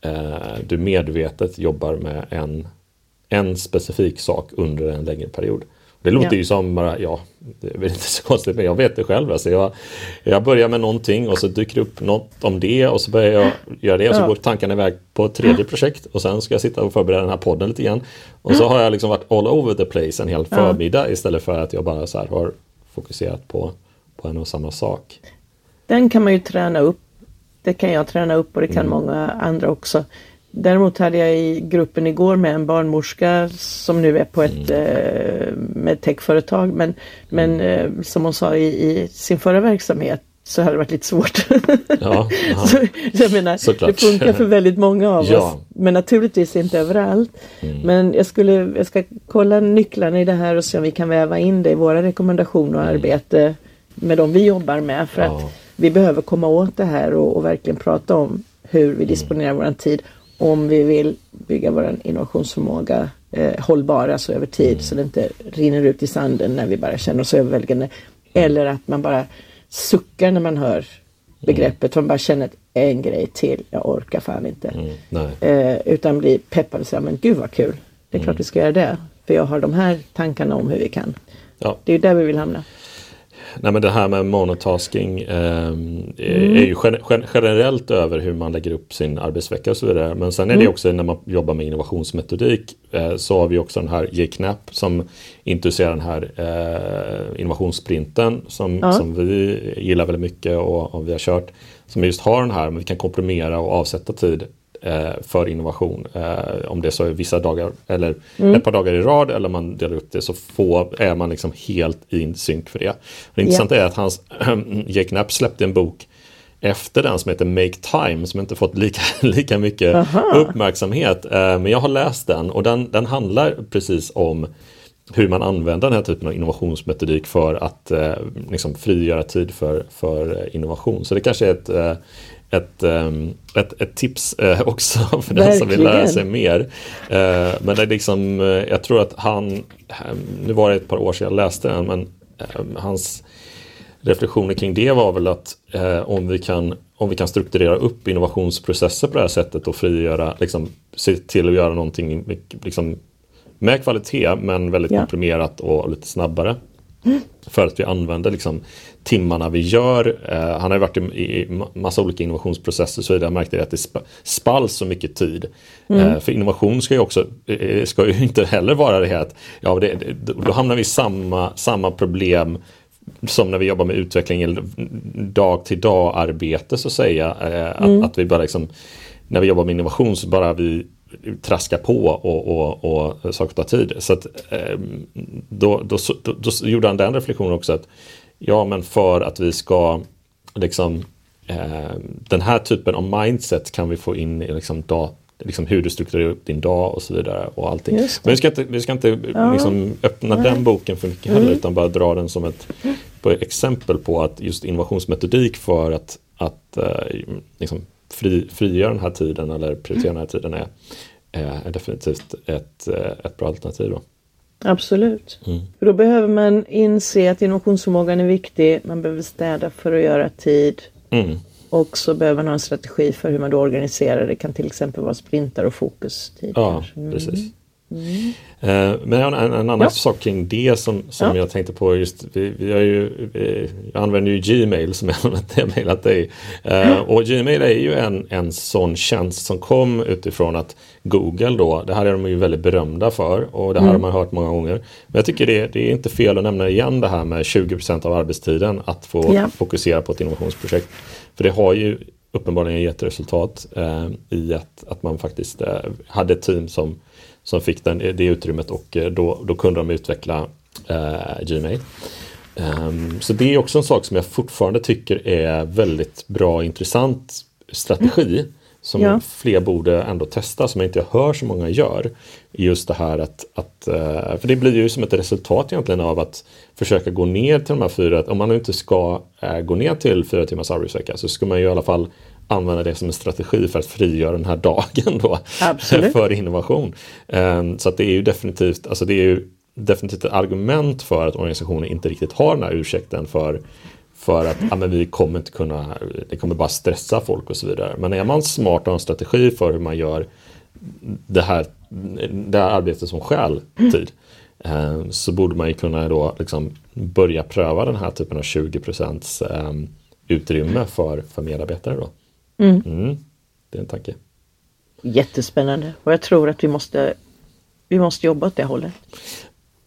eh, du medvetet jobbar med en, en specifik sak under en längre period. Det låter ja. ju som bara, ja, det är väl inte så konstigt, men jag vet det själv. Alltså jag, jag börjar med någonting och så dyker det upp något om det och så börjar jag göra det och så går tankarna iväg på ett tredje projekt och sen ska jag sitta och förbereda den här podden lite grann. Och så har jag liksom varit all over the place en hel förmiddag istället för att jag bara så har fokuserat på, på en och samma sak. Den kan man ju träna upp det kan jag träna upp och det kan mm. många andra också. Däremot hade jag i gruppen igår med en barnmorska som nu är på ett mm. eh, medtechföretag men, men mm. eh, som hon sa i, i, sin förra verksamhet så hade det varit lite svårt. Ja, [laughs] så, jag menar, Såklart. det funkar för väldigt många av ja. oss. Men naturligtvis inte överallt. Mm. Men jag, skulle, jag ska kolla nycklarna i det här och se om vi kan väva in det i våra rekommendationer och mm. arbete med de vi jobbar med. För ja. att vi behöver komma åt det här och, och verkligen prata om hur vi disponerar mm. vår tid om vi vill bygga vår innovationsförmåga eh, hållbar, alltså över tid, mm. så det inte rinner ut i sanden när vi bara känner oss överväldigande. Eller att man bara suckar när man hör begreppet, mm. man bara känner att en grej till, jag orkar fan inte. Mm, eh, utan blir peppad och säger, men gud vad kul, det är klart mm. vi ska göra det. För jag har de här tankarna om hur vi kan. Ja. Det är där vi vill hamna. Nej men det här med monotasking eh, mm. är ju generellt över hur man lägger upp sin arbetsvecka och så vidare. Men sen är det mm. också när man jobbar med innovationsmetodik eh, så har vi också den här JKNAP som introducerar den här eh, innovationsprinten som, ja. som vi gillar väldigt mycket och, och vi har kört. Som just har den här, men vi kan komprimera och avsätta tid för innovation. Eh, om det så är vissa dagar eller mm. ett par dagar i rad eller man delar upp det så få, är man liksom helt i synk för det. det intressanta yeah. är att hans [clears throat] Jake Knapp släppte en bok efter den som heter Make Time som inte fått lika, [laughs] lika mycket Aha. uppmärksamhet. Eh, men jag har läst den och den, den handlar precis om hur man använder den här typen av innovationsmetodik för att eh, liksom frigöra tid för, för innovation. Så det kanske är ett, eh, ett, ehm, ett, ett tips eh, [laughs] också för den som vill lära sig mer. Eh, men det är liksom, eh, jag tror att han, nu var det ett par år sedan jag läste den, men hans reflektioner kring det var väl att om, vi kan, om vi kan strukturera upp innovationsprocesser på det här sättet och frigöra, liksom, se till att göra någonting liksom, med kvalitet men väldigt ja. komprimerat och lite snabbare. För att vi använder liksom timmarna vi gör. Eh, han har varit i, i massa olika innovationsprocesser så jag märkte att det sp spalls så mycket tid. Mm. Eh, för innovation ska ju också, eh, ska ju [laughs] inte heller vara det här att ja, det, då hamnar vi i samma, samma problem som när vi jobbar med utveckling eller dag till dag arbete så att säga. Eh, mm. att, att vi bara liksom, när vi jobbar med innovation så bara vi traska på och, och, och saker tar tid. Så att, ehm, då, då, då, då, gjorde han den reflektionen också att ja men för att vi ska liksom eh, den här typen av mindset kan vi få in i liksom, dag, liksom hur du strukturerar upp din dag och så vidare och allting. Men vi ska inte, vi ska inte ja. liksom, öppna Nej. den boken för mycket heller mm. utan bara dra den som ett på exempel på att just innovationsmetodik för att, att eh, liksom, fri, frigöra den här tiden eller prioritera den här tiden är, är definitivt ett, eh, ett bra alternativ. Då. Absolut. Mm. För då behöver man inse att innovationsförmågan är viktig. Man behöver städa för att göra tid. Mm. Och så behöver man ha en strategi för hur man då organiserar. Det kan till exempel vara sprintar och fokustid. Ja, mm. precis. Mm. Eh, men en, en annan ja. sak kring det som, som ja. jag tänkte på just, vi, vi, har ju, vi använder ju Gmail som [laughs] jag mejlat dig. Uh, och Gmail är ju en, en sån tjänst som kom utifrån att Google då, det här är de ju väldigt berömda för och det här mm. har man hört många gånger. Men jag tycker det, det är inte fel att nämna igen det här med 20% av arbetstiden att få ja. fokusera på ett innovationsprojekt. För det har ju uppenbarligen gett resultat uh, i att, att man faktiskt hade ett team som som fick den, det utrymmet och eh, då, då kunde de utveckla eh, Gmail. Um, så det är också en sak som jag fortfarande tycker är väldigt bra och intressant strategi som ja. fler borde ändå testa som jag inte hör så många gör. Just det här att, att uh, för det blir ju som ett resultat egentligen av att försöka gå ner till de här fyra, om man nu inte ska uh, gå ner till fyra timmars arbetsvecka så ska man ju i alla fall använda det som en strategi för att frigöra den här dagen då [laughs] för innovation. Um, så att det är ju definitivt, alltså det är ju definitivt ett argument för att organisationer inte riktigt har den här ursäkten för för att ja, men vi kommer inte kunna, det kommer bara stressa folk och så vidare. Men är man smart och har en strategi för hur man gör det här, det här arbetet som stjäl tid um, så borde man ju kunna då liksom börja pröva den här typen av 20 procents um, utrymme för, för medarbetare. Då. Mm. Mm, det är en tanke. Jättespännande och jag tror att vi måste, vi måste jobba åt det hållet.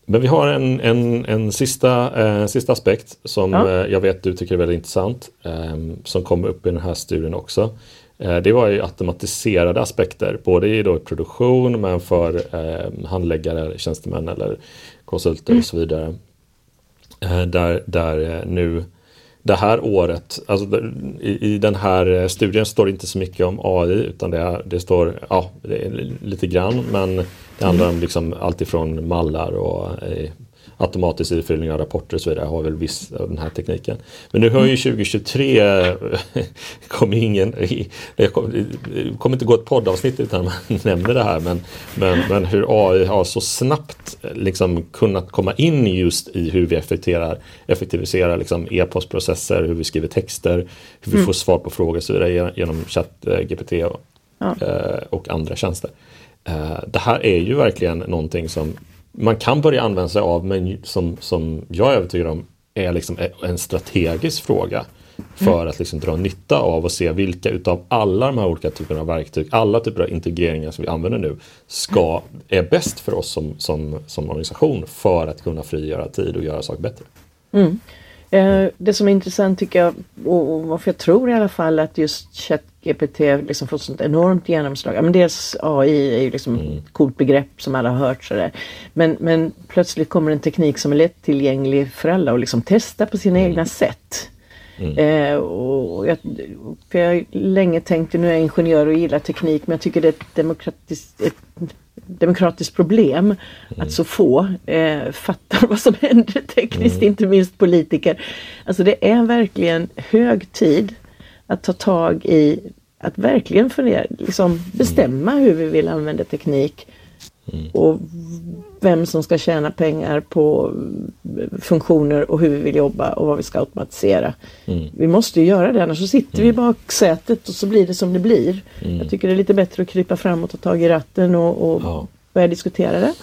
Men vi har en, en, en sista, eh, sista aspekt som ja. eh, jag vet du tycker är väldigt intressant. Eh, som kommer upp i den här studien också. Eh, det var ju automatiserade aspekter, både i då produktion men för eh, handläggare, tjänstemän eller konsulter mm. och så vidare. Eh, där, där nu det här året, alltså i, i, den här eh, studien står det inte så mycket om AI utan det, är, det står ja, det lite grann men det handlar om liksom allt ifrån mallar och eh, automatisk ifyllning av rapporter och så vidare har väl viss av den här tekniken. Men nu har ju 2023 mm. [laughs] kommer ingen, det kommer inte gå ett poddavsnitt utan man [laughs] nämner det här men, men, men hur AI har så snabbt liksom kunnat komma in just i hur vi effektiviserar, effektiviserar liksom e-postprocesser, hur vi skriver texter, hur vi mm. får svar på frågor och så vidare genom ChatGPT och, ja. Eh, och andra tjänster. Eh, det här är ju verkligen någonting som man kan börja använda sig av men som, som jag är övertygad om är liksom en strategisk fråga för mm. att liksom dra nytta av och se vilka utav alla de här olika typerna av verktyg, alla typer av integreringar som vi använder nu ska, är bäst för oss som, som, som organisation för att kunna frigöra tid och göra saker bättre. Mm. Eh, det som är intressant tycker jag och varför jag tror i alla fall att just ChatGPT liksom fått sånt enormt genomslag. Men dels AI är ju liksom mm. ett coolt begrepp som alla har hört sådär. Men, men plötsligt kommer en teknik som är lättillgänglig för alla och liksom testa på sina mm. egna sätt. Mm. Eh, och jag, för jag har länge tänkt, nu är jag ingenjör och gillar teknik, men jag tycker det är ett demokratiskt, ett demokratiskt problem mm. att så få eh, fattar [laughs] vad som händer tekniskt, mm. inte minst politiker. Alltså det är verkligen hög tid att ta tag i att verkligen fundera, liksom bestämma hur vi vill använda teknik Mm. Och vem som ska tjäna pengar på funktioner och hur vi vill jobba och vad vi ska automatisera. Mm. Vi måste ju göra det annars så sitter mm. vi i baksätet och så blir det som det blir. Mm. Jag tycker det är lite bättre att krypa fram och ta tag i ratten och, och ja. börja diskutera det.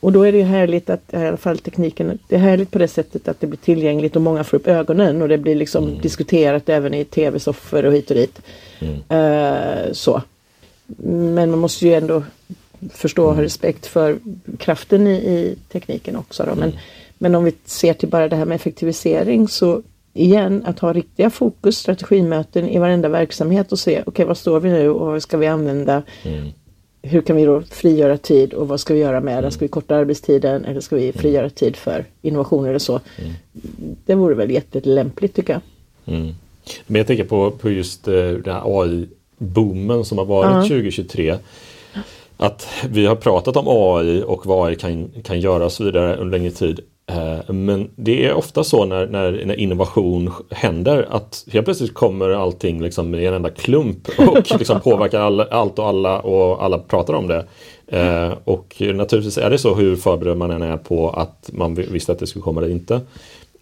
Och då är det härligt att, i alla fall tekniken, det är härligt på det sättet att det blir tillgängligt och många får upp ögonen och det blir liksom mm. diskuterat även i tv-soffor och hit och dit. Uh, så. Men man måste ju ändå förstå och ha respekt för kraften i, i tekniken också. Då. Men, mm. men om vi ser till bara det här med effektivisering så igen att ha riktiga fokus, strategimöten i varenda verksamhet och se okej okay, vad står vi nu och vad ska vi använda? Mm. Hur kan vi då frigöra tid och vad ska vi göra med den? Mm. Ska vi korta arbetstiden eller ska vi mm. frigöra tid för innovationer eller så? Mm. Det vore väl jättelämpligt tycker jag. Mm. Men jag tänker på, på just uh, den här AI-boomen som har varit uh -huh. 2023 att vi har pratat om AI och vad AI kan, kan göra och så vidare under längre tid. Eh, men det är ofta så när, när, när, innovation händer att helt plötsligt kommer allting liksom i en enda klump och [laughs] liksom påverkar all, allt och alla och alla pratar om det. Eh, och naturligtvis är det så hur förberedd man än är på att man visste att det skulle komma eller inte.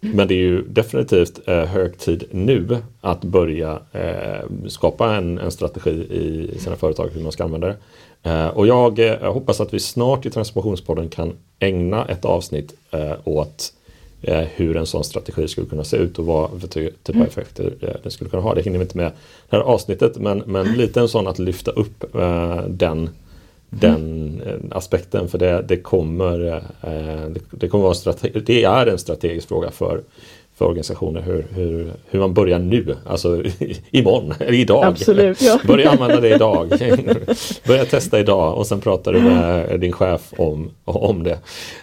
Men det är ju definitivt eh, hög tid nu att börja eh, skapa en, en, strategi i sina företag hur man ska använda det. Eh, och jag, jag, eh, hoppas att vi snart i Transformationspodden kan ägna ett avsnitt eh, åt eh, hur en sån strategi skulle kunna se ut och vad för typ av mm. effekter det skulle kunna ha. Det hinner vi inte med det här avsnittet men, men lite en sån att lyfta upp den den aspekten för det, det kommer det, kommer vara strategi, det är en strategisk fråga för, för organisationer hur, hur, hur man börjar nu, alltså [laughs] imorgon, eller idag. Absolut, ja. [laughs] Börja använda det idag. [laughs] Börja testa idag och sen pratar du med din chef om, om det.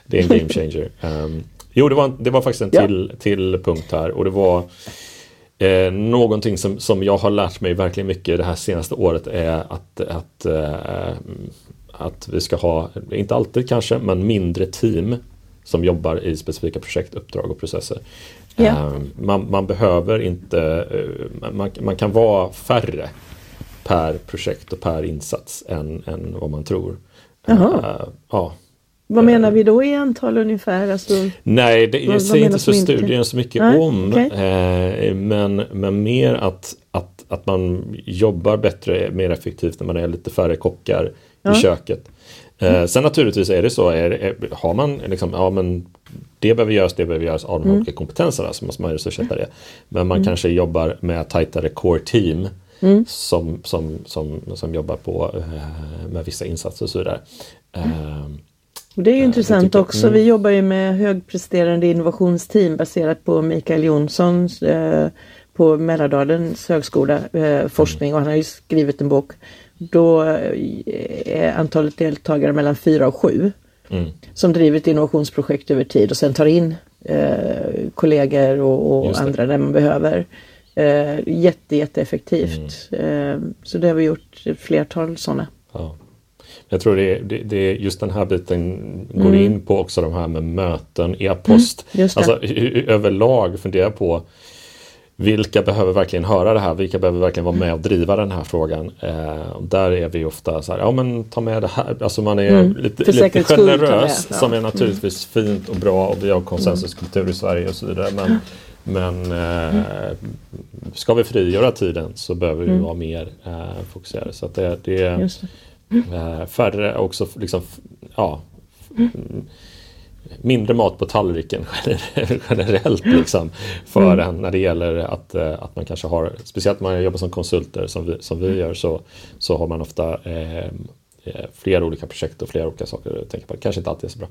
Det är en game changer. Um, jo, det var, det var faktiskt en till, ja. till punkt här och det var Eh, någonting som, som jag har lärt mig verkligen mycket det här senaste året är att, att, eh, att vi ska ha, inte alltid kanske, men mindre team som jobbar i specifika projekt, uppdrag och processer. Ehm, man, man, behöver inte, eh, man, man, kan vara färre per projekt och per insats än, än vad man tror. Jaha. Uh, ja. Vad menar vi då i antal ungefär? Alltså, Nej, det, jag säger inte så studien så mycket Nej, om. Okay. Eh, men, men mer att, att, att man jobbar bättre, mer effektivt när man är lite färre kockar ja. i köket. Eh, sen naturligtvis är det så, är, är, har man liksom, ja men det behöver göras, det behöver göras av de mm. olika kompetenserna så måste man resurssätta det. Men man mm. kanske jobbar med tajtare core team mm. som, som, som, som jobbar på eh, med vissa insatser och så vidare. Eh, det är ju intressant också. Vi mm. jobbar ju med högpresterande innovationsteam baserat på Mikael Jonssons eh, på Mälardalens högskola eh, forskning och han har ju skrivit en bok då är antalet deltagare mellan fyra och sju. Mm. Som driver ett innovationsprojekt över tid och sen tar in eh, kollegor och, och andra när man behöver. Eh, jätte, jätteeffektivt. Mm. Eh, så det har vi gjort ett flertal sådana. Ja. Jag tror det är, det, det just den här biten går in på också de här med möten, e-post. Mm, alltså överlag fundera på vilka behöver verkligen höra det här? Vilka behöver verkligen vara med och driva den här frågan? Eh, där är vi ofta så här, ja men ta med det här. Alltså man är Mm. lite, lite generös som är naturligtvis fint och bra och vi har konsensuskultur i Sverige och så vidare. Men, men eh, ska vi frigöra tiden så behöver vi vara mer eh, fokuserade. Så det, det är det. eh, färre också liksom, ja, mindre mat på tallriken [laughs] gener- generellt liksom för en när det gäller att, eh, att man kanske har, speciellt när man jobbar som konsulter som vi, som vi gör så, så har man ofta eh, eh, flera olika projekt och flera olika saker att tänka på. Det kanske inte alltid är så bra.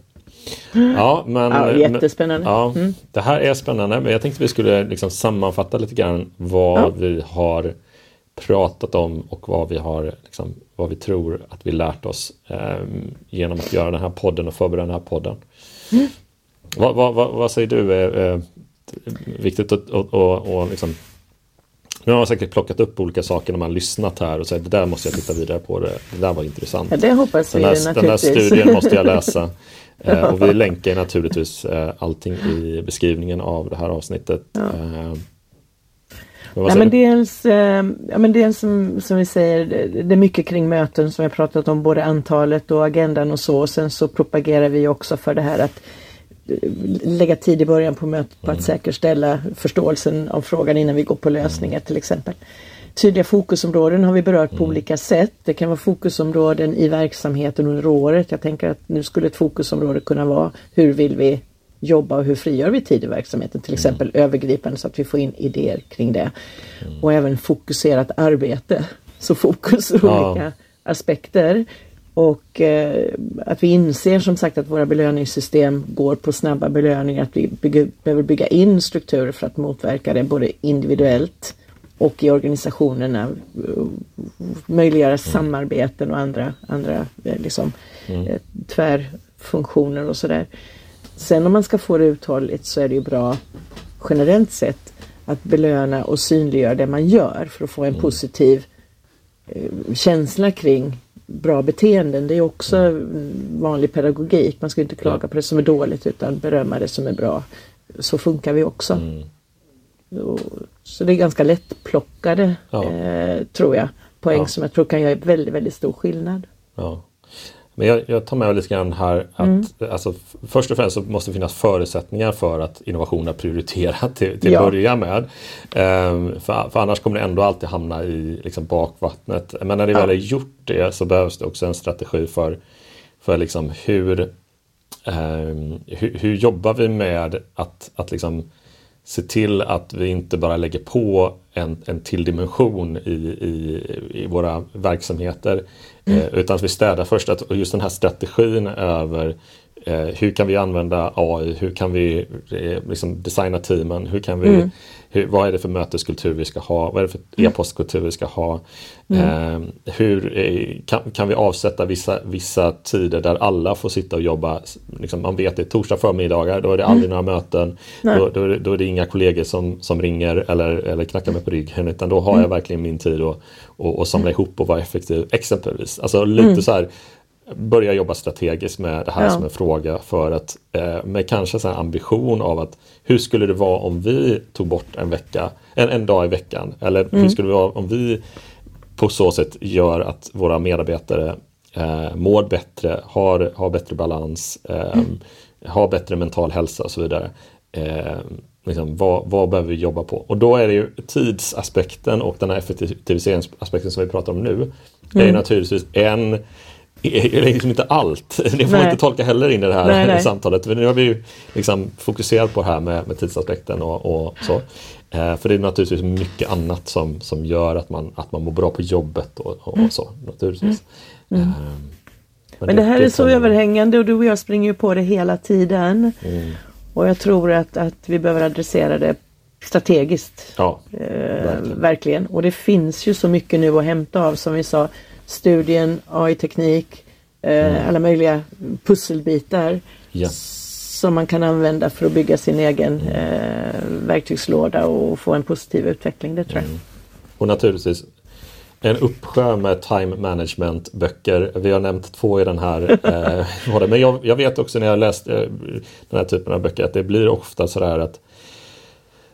Ja, men, Ja, men- jättespännande. Ja, Mm. Det här är spännande men jag tänkte vi skulle liksom sammanfatta lite grann vad Ja. vi har pratat om och vad vi har liksom, vad vi tror att vi lärt oss eh, genom att göra den här podden och förbereda den här podden. Mm. Vad, vad, vad, vad säger du är, är viktigt att och, och, och liksom nu har man säkert plockat upp olika saker när man lyssnat här och sagt det där måste jag titta vidare på. Det, det där var intressant. Ja, det hoppas vi Den där, den naturligtvis. studien måste jag läsa. [laughs] Eh, och vi länkar naturligtvis eh, allting i beskrivningen av det här avsnittet. Ja. Nej, men dels, eh, ja, men dels som, som vi säger, det, är mycket kring möten som vi har pratat om, både antalet och agendan och så. Och sen så propagerar vi också för det här att eh, lägga tid i början på mötet på att säkerställa förståelsen av frågan innan vi går på lösningar till exempel. Tydliga fokusområden har vi berört på olika sätt. Det kan vara fokusområden i verksamheten under året. Jag tänker att nu skulle ett fokusområde kunna vara hur vill vi jobba och hur frigör vi tid i verksamheten, till exempel övergripande så att vi får in idéer kring det. Och även fokuserat arbete. Så fokus på Ja. olika aspekter. Och eh, att vi inser som sagt att våra belöningssystem går på snabba belöningar, att vi bygger, behöver bygga in strukturer för att motverka det både individuellt och i organisationerna. Möjliggöra samarbeten och andra, andra eh, liksom, eh, tvärfunktioner och sådär. Sen om man ska få det uthålligt så är det ju bra generellt sett att belöna och synliggöra det man gör för att få en positiv eh, känsla kring bra beteenden. Det är också mm, vanlig pedagogik. Man ska inte klaga Ja. på det som är dåligt utan berömma det som är bra. Så funkar vi också. Mm. Och- Så det är ganska lättplockade, Ja. eh, tror jag, poäng Ja. som jag tror kan göra väldigt, väldigt stor skillnad. Ja. Men jag, jag tar med mig lite grann här att Mm. alltså, först och främst så måste det finnas förutsättningar för att innovationerna prioriterar [laughs] till, till Ja. att börja med. Ehm, för, för annars kommer det ändå alltid hamna i liksom, bakvattnet. Men när det Ja. väl är gjort det så behövs det också en strategi för, för liksom, hur, ehm, hur, hur jobbar vi med att, att liksom, se till att vi inte bara lägger på en, en till dimension i, i, i våra verksamheter. Eh, utan att vi städar först. Att, och just den här strategin över eh, hur kan vi använda AI? Hur kan vi eh, liksom designa teamen? Hur kan vi, hur, vad är det för möteskultur vi ska ha? Vad är det för e-postkultur vi ska ha? Eh, hur eh, kan, kan vi avsätta vissa, vissa tider där alla får sitta och jobba? Liksom, man vet det torsdag förmiddagar, då är det aldrig några möten. Då, då, är det, då är det inga kollegor som, som ringer eller, eller knackar mig på ryggen utan då har jag verkligen min tid att och, och samla ihop och vara effektiv exempelvis. Alltså lite så här börja jobba strategiskt med det här Ja. som en fråga för att eh, med kanske så här ambition av att hur skulle det vara om vi tog bort en vecka, en, en dag i veckan eller hur skulle det vara om vi på så sätt gör att våra medarbetare eh, mår bättre, har, har bättre balans, eh, har bättre mental hälsa och så vidare. Liksom, vad, vad behöver vi jobba på? Och då är det ju tidsaspekten och den här effektiviseringsaspekten som vi pratar om nu. är ju naturligtvis en är liksom inte allt. [laughs] Det får man inte tolka heller in i det här Nej, nej. [laughs] samtalet. För nu har vi ju liksom fokuserat på det här med, med tidsaspekten och, och så. Eh, för det är naturligtvis mycket annat som, som gör att man, att man mår bra på jobbet och, och, och så. Naturligtvis. Eh, Men det här är så överhängande och du och jag springer ju på det hela tiden. Mm. Och jag tror att, att vi behöver adressera det strategiskt. Ja, Eh, Verkligen. verkligen. Och det finns ju så mycket nu att hämta av som vi sa. Studien, AI-teknik, eh, alla möjliga pusselbitar. Mm. Ja. Som man kan använda för att bygga sin egen eh, verktygslåda och få en positiv utveckling. Det tror jag. Och naturligtvis en uppsjö med time management böcker. Vi har nämnt två i den här. Eh, [laughs] men jag, jag, vet också när jag läst eh, den här typen av böcker att det blir ofta sådär att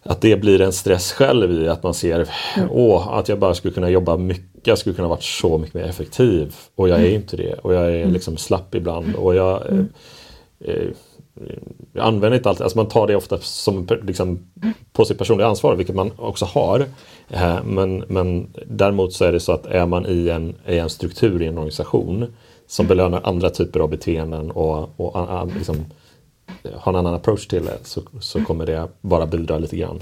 att det blir en stress själv i att man ser åh, att jag bara skulle kunna jobba mycket, jag skulle kunna varit så mycket mer effektiv och jag är mm. inte det och jag är mm. liksom slapp ibland och jag mm. eh, eh, jag använder inte alltid, alltså man tar det ofta som liksom, på sitt personliga ansvar, vilket man också har. Eh, men, men däremot så är det så att är man i en, i en struktur i en organisation som belönar andra typer av beteenden och, och liksom, har en annan approach till det så, så kommer det bara bidra lite grann.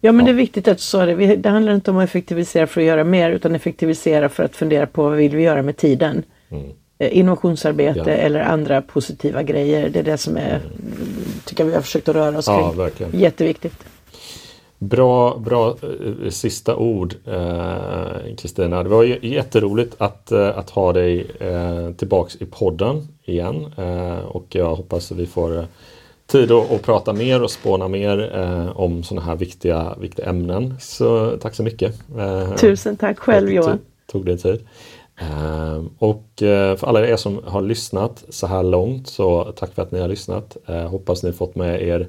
Ja men ja. det är viktigt att du sa det. Det handlar inte om att effektivisera för att göra mer utan effektivisera för att fundera på vad vill vi göra med tiden. Mm. Eh, innovationsarbete ja. eller andra positiva grejer. Det är det som är, tycker vi har försökt att röra oss ja, kring. Verkligen. Jätteviktigt. Bra, bra eh, sista ord Kristina. Eh, det var jätteroligt att, eh, att ha dig eh, tillbaks i podden igen eh, och jag hoppas att vi får eh, tid att, att prata mer och spåna mer eh, om sådana här viktiga, viktiga ämnen. Så tack så mycket. Tusen tack själv Johan. Tog det tid. Ehm, och eh, för alla er som har lyssnat så här långt så tack för att ni har lyssnat. Eh, hoppas ni fått med er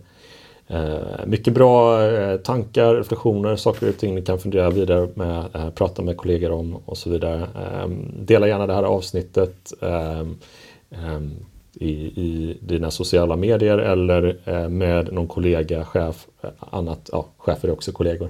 eh, mycket bra tankar, reflektioner, saker och ting ni kan fundera vidare med, prata med kollegor om och så vidare. Ehm, dela gärna det här avsnittet ehm, i, i dina sociala medier eller med någon kollega, chef, annat, ja, chefer är också kollegor,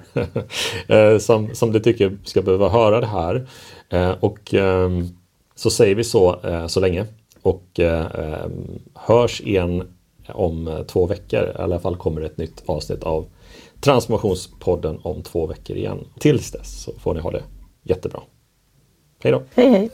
[laughs] som, som du tycker ska behöva höra det här. Eh, och ehm, så säger vi så eh, så länge och ehm, hörs igen om eh, två veckor. I alla fall kommer det ett nytt avsnitt av Transformationspodden om två veckor igen. Tills dess så får ni ha det jättebra. Hej då! Hej hej!